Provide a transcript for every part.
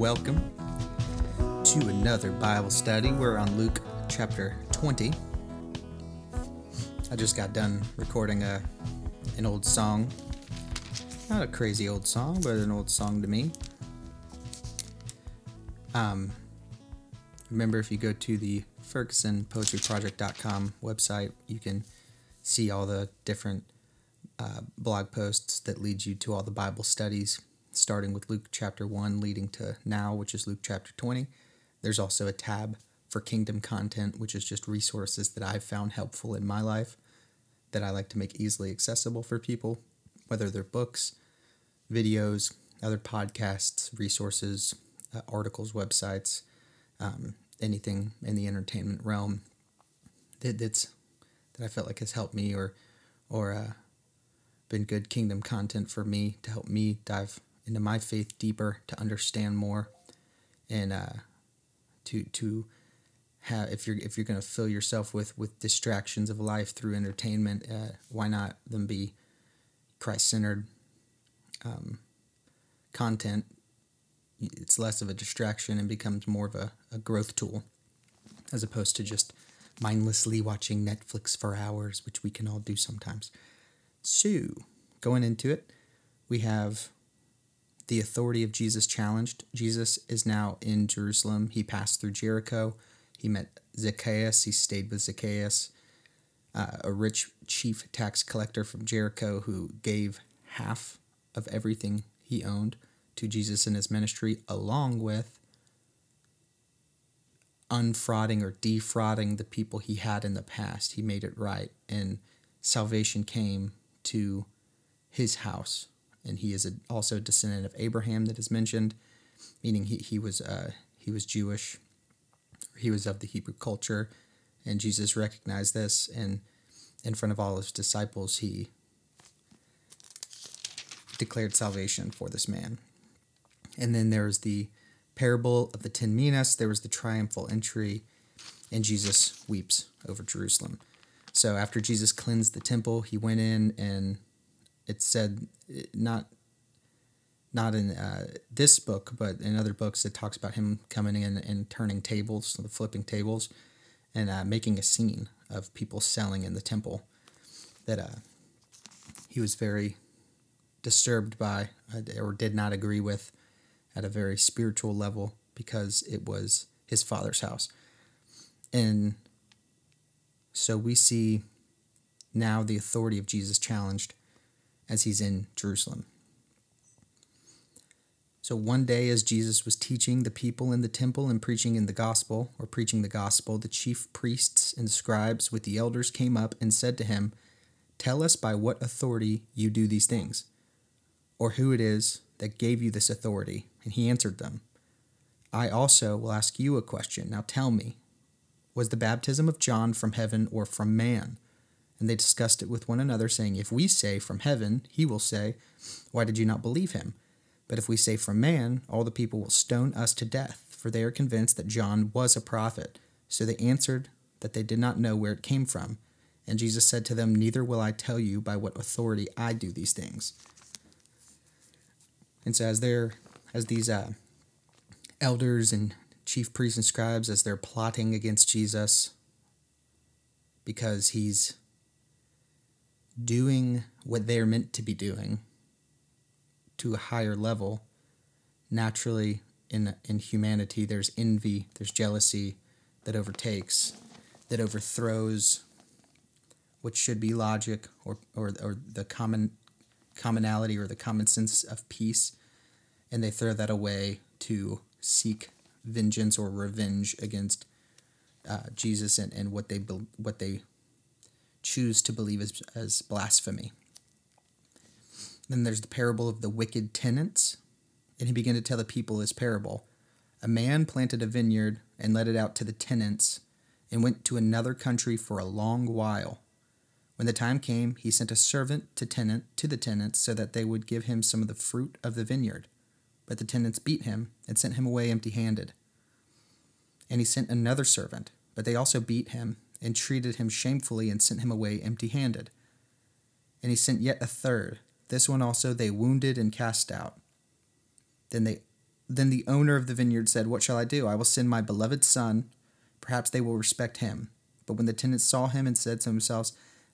Welcome, to another Bible study. We're on Luke chapter 20. I just got done recording a an old song. Not a crazy old song, but an old song to me. Um remember if you go to the fergusonpoetryproject.com website, you can see all the different uh, blog posts that lead you to all the Bible studies starting with Luke chapter 1, leading to now, which is Luke chapter 20. There's also a tab for kingdom content, which is just resources that I've found helpful in my life that I like to make easily accessible for people, whether they're books, videos, other podcasts, resources, uh, articles, websites, um, anything in the entertainment realm that, that's that I felt like has helped me or or uh, been good kingdom content for me to help me dive into my faith deeper, to understand more, and uh, to to have if you're if you're gonna fill yourself with with distractions of life through entertainment, uh, why not them be Christ centered um, content? It's less of a distraction and becomes more of a, a growth tool, as opposed to just mindlessly watching Netflix for hours, which we can all do sometimes. So, going into it, we have the authority of Jesus challenged. Jesus is now in Jerusalem. He passed through Jericho. He met Zacchaeus. He stayed with Zacchaeus, uh, a rich chief tax collector from Jericho who gave half of everything he owned to Jesus in his ministry, along with unfrauding or defrauding the people he had in the past. He made it right, and salvation came to his house and he is a, also a descendant of Abraham that is mentioned, meaning he, he was uh, he was Jewish, he was of the Hebrew culture, and Jesus recognized this, and in front of all his disciples, he declared salvation for this man. And then there was the parable of the ten minas. There was the triumphal entry, and Jesus weeps over Jerusalem. So after Jesus cleansed the temple, he went in and it said not not in uh, this book, but in other books, it talks about him coming in and turning tables, the flipping tables, and uh, making a scene of people selling in the temple. That uh, he was very disturbed by uh, or did not agree with at a very spiritual level because it was his father's house. And so we see now the authority of Jesus challenged as he's in Jerusalem. So one day, as Jesus was teaching the people in the temple and preaching in the gospel, or preaching the gospel, the chief priests and scribes with the elders came up and said to him, Tell us by what authority you do these things, or who it is that gave you this authority. And he answered them, I also will ask you a question. Now tell me, was the baptism of John from heaven or from man? And they discussed it with one another, saying, If we say from heaven, he will say, Why did you not believe him? But if we say from man, all the people will stone us to death, for they are convinced that John was a prophet. So they answered that they did not know where it came from. And Jesus said to them, Neither will I tell you by what authority I do these things. And so as they're as these uh, elders and chief priests and scribes, as they're plotting against Jesus, because he's doing what they're meant to be doing to a higher level, naturally in in humanity there's envy, there's jealousy that overtakes, that overthrows what should be logic or or, or the common commonality or the common sense of peace, and they throw that away to seek vengeance or revenge against uh, Jesus and, and what they what they choose to believe as, as blasphemy. Then there's the parable of the wicked tenants, and he began to tell the people this parable. A man planted a vineyard and let it out to the tenants and went to another country for a long while. When the time came, he sent a servant to tenant to the tenants so that they would give him some of the fruit of the vineyard. But the tenants beat him and sent him away empty-handed. And he sent another servant, but they also beat him and treated him shamefully and sent him away empty handed. And he sent yet a third. This one also they wounded and cast out. Then they then the owner of the vineyard said, What shall I do? I will send my beloved son. Perhaps they will respect him. But when the tenants saw him and said to themselves,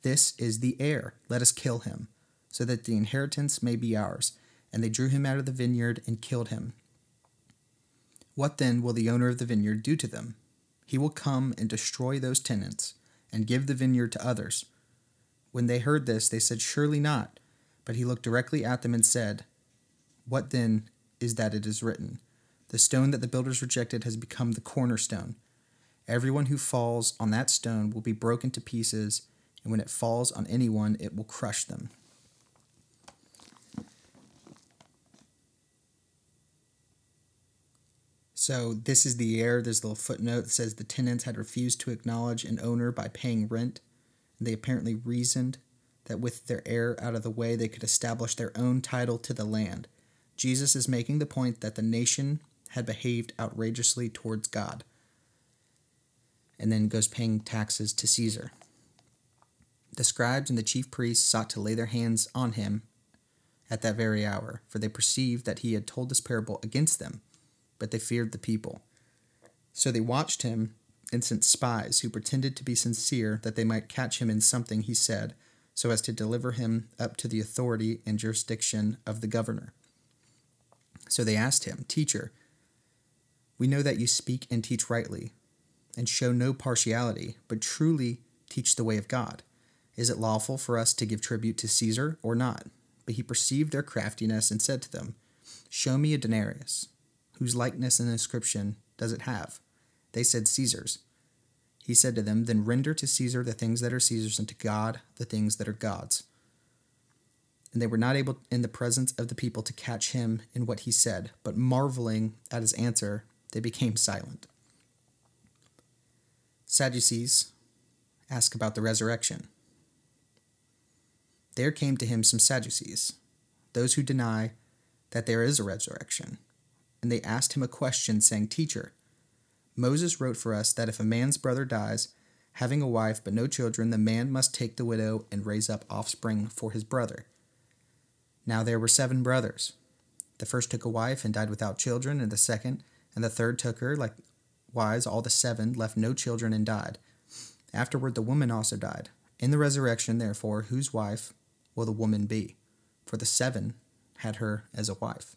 This is the heir, let us kill him, so that the inheritance may be ours. And they drew him out of the vineyard and killed him. What then will the owner of the vineyard do to them? He will come and destroy those tenants and give the vineyard to others. When they heard this, they said, Surely not. But he looked directly at them and said, What then is that it is written, The stone that the builders rejected has become the cornerstone. Everyone who falls on that stone will be broken to pieces, and when it falls on anyone, it will crush them. So, this is the heir. There's a little footnote that says the tenants had refused to acknowledge an owner by paying rent. They apparently reasoned that with their heir out of the way, they could establish their own title to the land. Jesus is making the point that the nation had behaved outrageously towards God and then goes paying taxes to Caesar. The scribes and the chief priests sought to lay their hands on him at that very hour, for they perceived that he had told this parable against them, but they feared the people. So they watched him and sent spies who pretended to be sincere that they might catch him in something he said, so as to deliver him up to the authority and jurisdiction of the governor. So they asked him, Teacher, we know that you speak and teach rightly, and show no partiality, but truly teach the way of God. Is it lawful for us to give tribute to Caesar or not? But he perceived their craftiness and said to them, Show me a denarius. Whose likeness and inscription does it have? They said, Caesar's. He said to them, Then render to Caesar the things that are Caesar's, and to God the things that are God's and they were not able in the presence of the people to catch him in what he said, but marveling at his answer, they became silent. Sadducees ask about the resurrection. There came to him some Sadducees, those who deny that there is a resurrection, and they asked him a question, saying, Teacher, Moses wrote for us that if a man's brother dies, having a wife but no children, the man must take the widow and raise up offspring for his brother. Now there were seven brothers. The first took a wife and died without children, and the second and the third took her. Likewise, all the seven left no children and died. Afterward, the woman also died. In the resurrection, therefore, whose wife will the woman be? For the seven had her as a wife.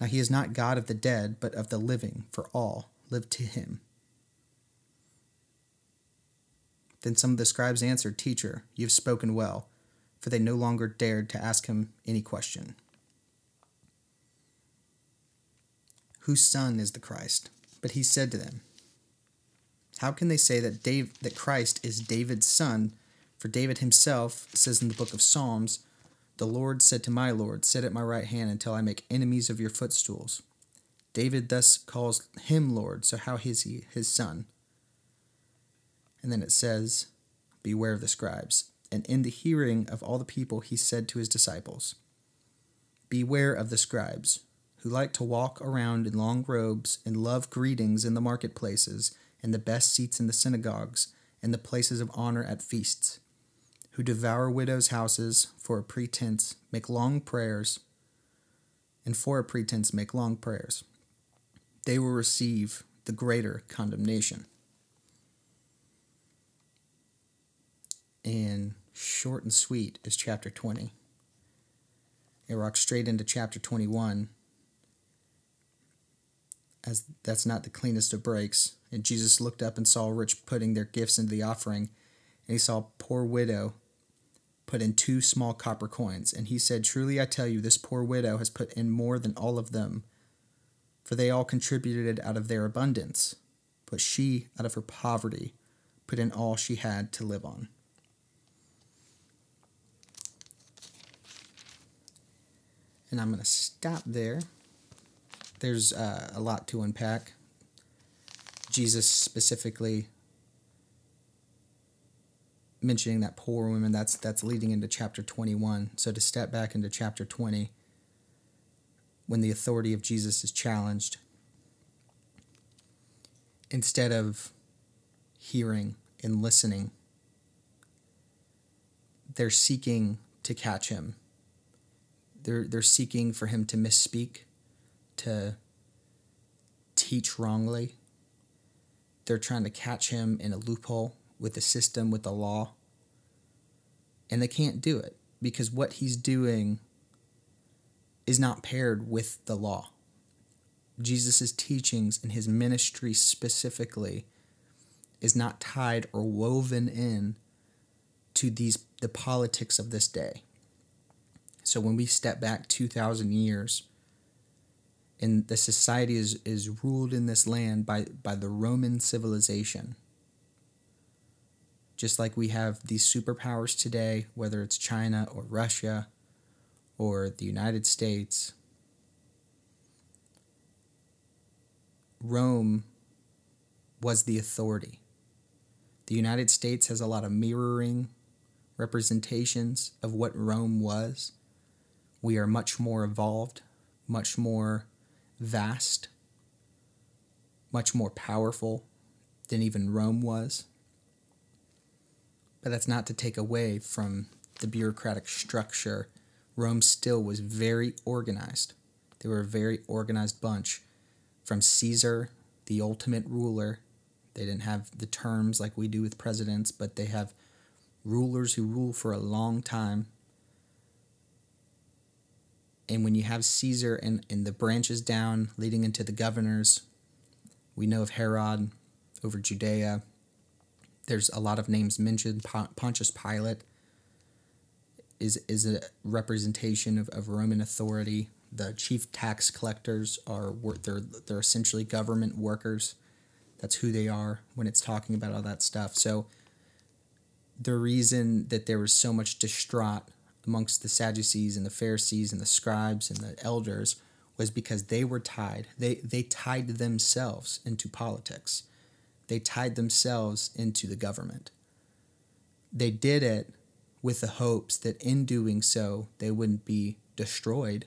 Now he is not God of the dead, but of the living, for all live to him. Then some of the scribes answered, Teacher, you have spoken well for they no longer dared to ask him any question. Whose son is the Christ? But he said to them, How can they say that Dave, that Christ is David's son? For David himself says in the book of Psalms, The Lord said to my Lord, Sit at my right hand until I make enemies of your footstools. David thus calls him Lord, so how is he his son? And then it says, Beware of the scribes and in the hearing of all the people he said to his disciples, Beware of the scribes, who like to walk around in long robes and love greetings in the marketplaces and the best seats in the synagogues and the places of honor at feasts, who devour widows' houses for a pretense, make long prayers, and for a pretense make long prayers. They will receive the greater condemnation. And short and sweet is chapter 20. It rocks straight into chapter 21, as that's not the cleanest of breaks. And Jesus looked up and saw rich putting their gifts into the offering, and he saw a poor widow put in two small copper coins. And he said, Truly I tell you, this poor widow has put in more than all of them, for they all contributed out of their abundance, but she, out of her poverty, put in all she had to live on. And I'm going to stop there there's uh, a lot to unpack. Jesus specifically mentioning that poor woman that's that's leading into chapter 21 so to step back into chapter 20 when the authority of Jesus is challenged instead of hearing and listening they're seeking to catch him. They're they're seeking for him to misspeak to teach wrongly. They're trying to catch him in a loophole with the system, with the law. And they can't do it because what he's doing is not paired with the law. Jesus' teachings and his ministry specifically is not tied or woven in to these the politics of this day. So when we step back 2000 years and the society is, is ruled in this land by, by the Roman civilization, just like we have these superpowers today, whether it's China or Russia or the United States. Rome was the authority. The United States has a lot of mirroring representations of what Rome was. We are much more evolved, much more vast, much more powerful than even Rome was. But that's not to take away from the bureaucratic structure. Rome still was very organized. They were a very organized bunch. From Caesar, the ultimate ruler, they didn't have the terms like we do with presidents, but they have rulers who rule for a long time. And when you have Caesar and, and the branches down leading into the governors, we know of Herod over Judea, there's a lot of names mentioned. Pontius Pilate is is a representation of, of Roman authority. The chief tax collectors are they're they're essentially government workers. That's who they are when it's talking about all that stuff. So the reason that there was so much distraught amongst the Sadducees and the Pharisees and the scribes and the elders was because they were tied. They they tied themselves into politics they tied themselves into the government. They did it with the hopes that in doing so, they wouldn't be destroyed,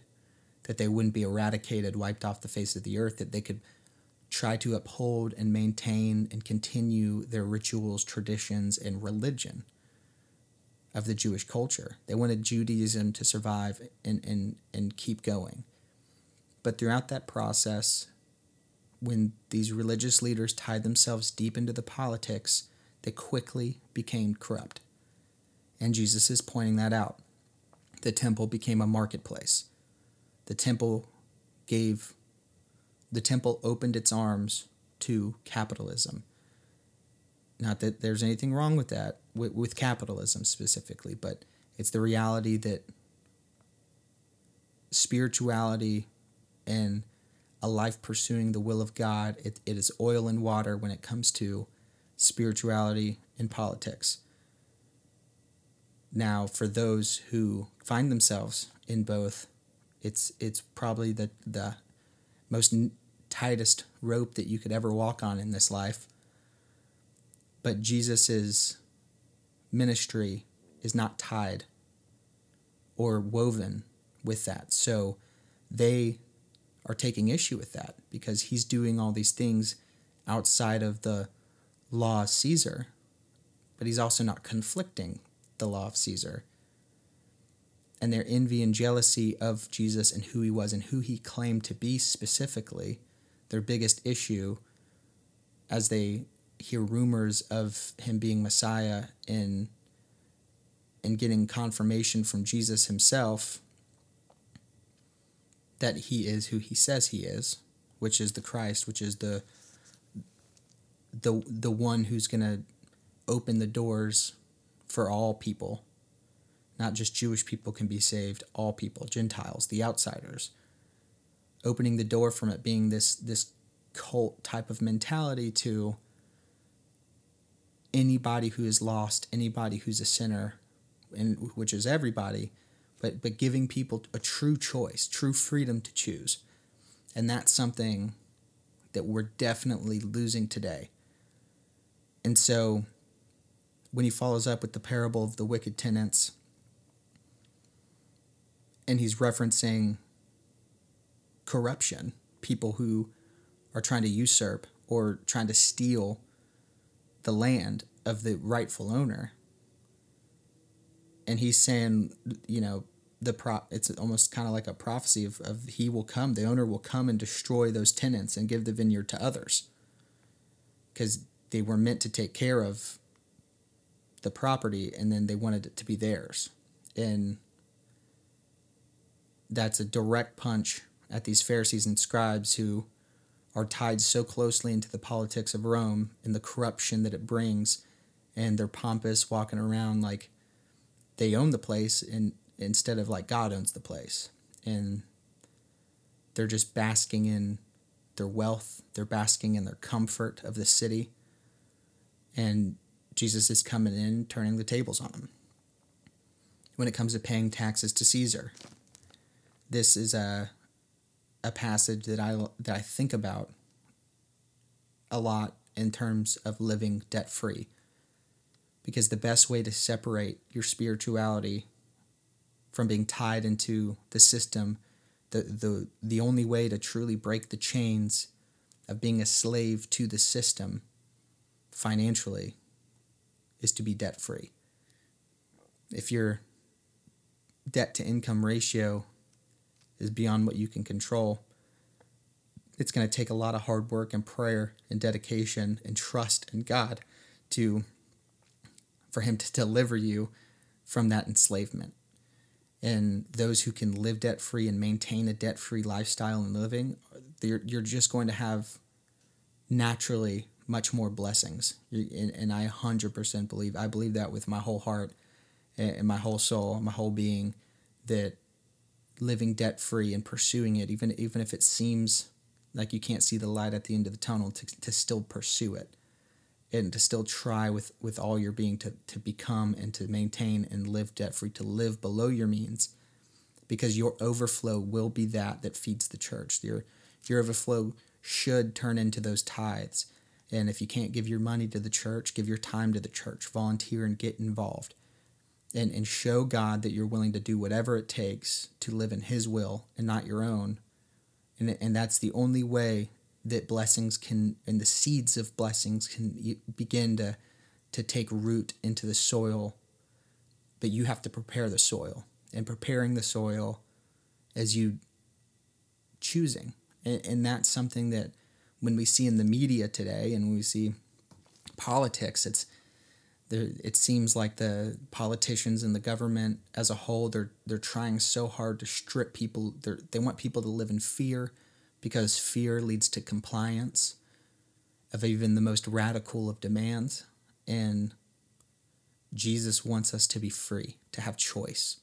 that they wouldn't be eradicated, wiped off the face of the earth, that they could try to uphold and maintain and continue their rituals, traditions, and religion of the Jewish culture. They wanted Judaism to survive and, and, and keep going. But throughout that process, when these religious leaders tied themselves deep into the politics, they quickly became corrupt. And Jesus is pointing that out. The temple became a marketplace. The temple gave, the temple opened its arms to capitalism. Not that there's anything wrong with that, with, with capitalism specifically, but it's the reality that spirituality and a life pursuing the will of God. It, it is oil and water when it comes to spirituality and politics. Now, for those who find themselves in both, it's it's probably the the most tightest rope that you could ever walk on in this life. But Jesus's ministry is not tied or woven with that. So they are taking issue with that because he's doing all these things outside of the law of Caesar, but he's also not conflicting the law of Caesar. And their envy and jealousy of Jesus and who he was and who he claimed to be specifically, their biggest issue as they hear rumors of him being Messiah and and getting confirmation from Jesus himself that he is who he says he is, which is the Christ, which is the the the one who's going to open the doors for all people. Not just Jewish people can be saved, all people, Gentiles, the outsiders. Opening the door from it being this this cult type of mentality to anybody who is lost, anybody who's a sinner, and which is everybody, but but giving people a true choice, true freedom to choose. And that's something that we're definitely losing today. And so when he follows up with the parable of the wicked tenants, and he's referencing corruption, people who are trying to usurp or trying to steal the land of the rightful owner. And he's saying, you know, the pro it's almost kind of like a prophecy of, of he will come, the owner will come and destroy those tenants and give the vineyard to others. Because they were meant to take care of the property and then they wanted it to be theirs. And that's a direct punch at these Pharisees and scribes who are tied so closely into the politics of Rome and the corruption that it brings, and they're pompous, walking around like they own the place, and instead of like God owns the place, and they're just basking in their wealth, they're basking in their comfort of the city, and Jesus is coming in, turning the tables on them. When it comes to paying taxes to Caesar, this is a a passage that I that I think about a lot in terms of living debt free. Because the best way to separate your spirituality from being tied into the system, the the the only way to truly break the chains of being a slave to the system financially is to be debt free. If your debt to income ratio is beyond what you can control. It's going to take a lot of hard work and prayer and dedication and trust in God to for him to deliver you from that enslavement. And those who can live debt free and maintain a debt free lifestyle and living, you're you're just going to have naturally much more blessings. And I 100% believe, I believe that with my whole heart and my whole soul, my whole being, that living debt free and pursuing it, even even if it seems like you can't see the light at the end of the tunnel, to, to still pursue it and to still try with, with all your being to, to become and to maintain and live debt free, to live below your means, because your overflow will be that that feeds the church. Your, your overflow should turn into those tithes. And if you can't give your money to the church, give your time to the church, volunteer and get involved and, and show God that you're willing to do whatever it takes to live in His will and not your own. And, and that's the only way that blessings can, and the seeds of blessings can begin to, to take root into the soil. But you have to prepare the soil. And preparing the soil as you choosing. And, and that's something that when we see in the media today and we see politics, it's it seems like the politicians and the government as a whole they're they're trying so hard to strip people they they want people to live in fear because fear leads to compliance of even the most radical of demands. And Jesus wants us to be free to have choice.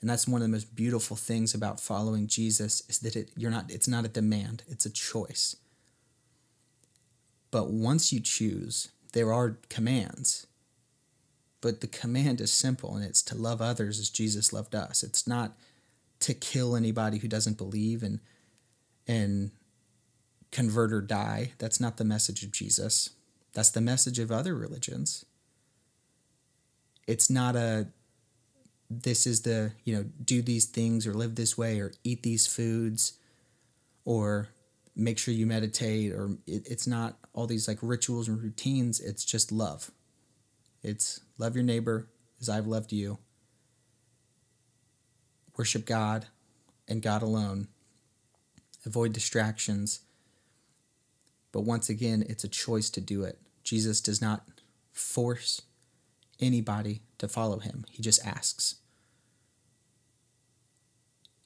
And that's one of the most beautiful things about following Jesus is that it you're not it's not a demand it's a choice. But once you choose there are commands. But the command is simple and it's to love others as Jesus loved us. It's not to kill anybody who doesn't believe and and convert or die. That's not the message of Jesus. That's the message of other religions. It's not a this is the, you know, do these things or live this way or eat these foods or make sure you meditate or it, it's not all these like rituals and routines. It's just love. It's love your neighbor as I've loved you. Worship God and God alone. Avoid distractions. But once again, it's a choice to do it. Jesus does not force anybody to follow him, he just asks.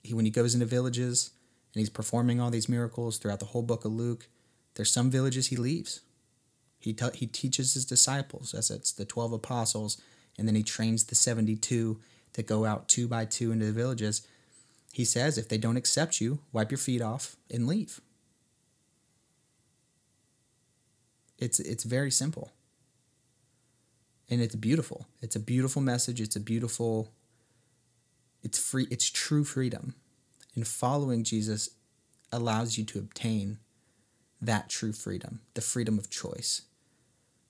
He, when he goes into villages and he's performing all these miracles throughout the whole book of Luke, there's some villages he leaves he, he teaches his disciples, as it's the 12 apostles, and then he trains the 72 that go out two by two into the villages. He says, if they don't accept you, wipe your feet off and leave. It's, it's very simple. And it's beautiful. It's a beautiful message. It's a beautiful, it's free, it's true freedom. And following Jesus allows you to obtain that true freedom, the freedom of choice.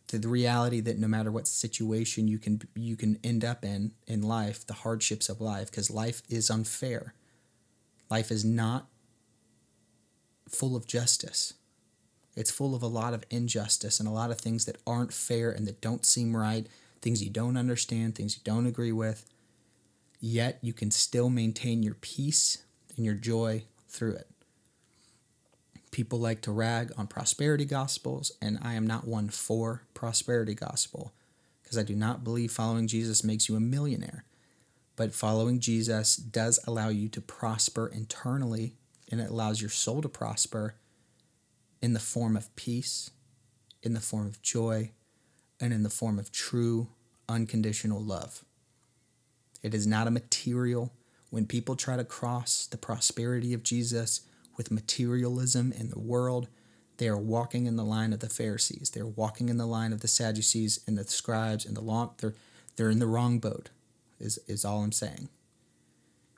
The, the reality that no matter what situation you can you can end up in in life, the hardships of life, because life is unfair. Life is not full of justice. It's full of a lot of injustice and a lot of things that aren't fair and that don't seem right, things you don't understand, things you don't agree with. Yet you can still maintain your peace and your joy through it. People like to rag on prosperity gospels, and I am not one for prosperity gospel because I do not believe following Jesus makes you a millionaire. But following Jesus does allow you to prosper internally, and it allows your soul to prosper in the form of peace, in the form of joy, and in the form of true, unconditional love. It is not a material. When people try to cross the prosperity of Jesus with materialism in the world, they are walking in the line of the Pharisees. They're walking in the line of the Sadducees and the scribes and the law. They're, they're in the wrong boat, is, is all I'm saying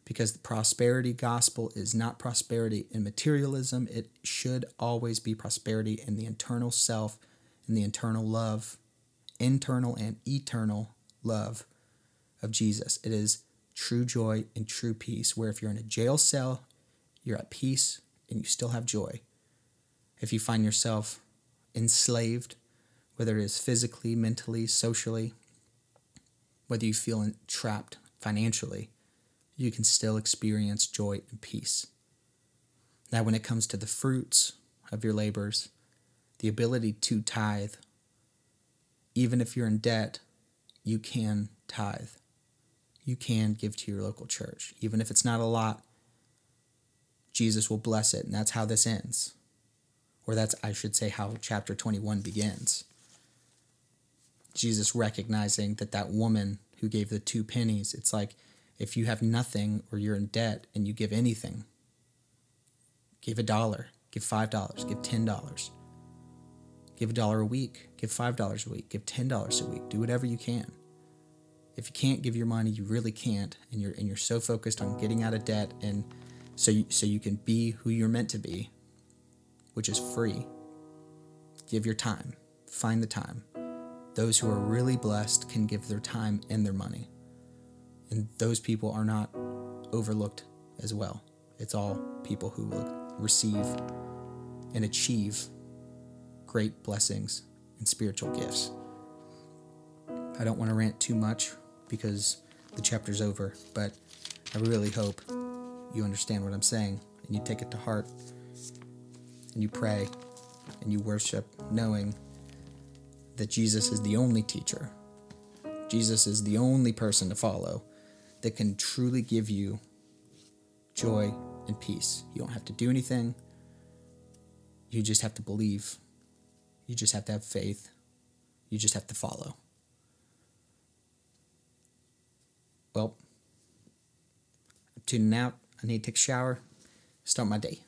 because the prosperity gospel is not prosperity in materialism. It should always be prosperity in the internal self and the internal love, internal and eternal love of Jesus. It is true joy and true peace, where if you're in a jail cell, you're at peace and you still have joy. If you find yourself enslaved, whether it is physically, mentally, socially, whether you feel trapped financially, you can still experience joy and peace. Now, when it comes to the fruits of your labors, the ability to tithe, even if you're in debt, you can tithe. You can give to your local church. Even if it's not a lot, Jesus will bless it. And that's how this ends. Or that's, I should say, how chapter 21 begins. Jesus recognizing that that woman who gave the two pennies, it's like, if you have nothing or you're in debt and you give anything, give a dollar, give five dollars, give ten dollars, give a dollar a week, give five dollars a week, give ten dollars a week, do whatever you can. If you can't give your money, you really can't, and you're and you're so focused on getting out of debt and so you, so you can be who you're meant to be, which is free. Give your time. Find the time. Those who are really blessed can give their time and their money. And those people are not overlooked as well. It's all people who will receive and achieve great blessings and spiritual gifts. I don't want to rant too much because the chapter's over, but I really hope you understand what I'm saying and you take it to heart and you pray and you worship knowing that Jesus is the only teacher. Jesus is the only person to follow that can truly give you joy and peace. You don't have to do anything. You just have to believe. You just have to have faith. You just have to follow. Well, I'm tuning out. I need to take a shower, start my day.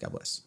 God bless.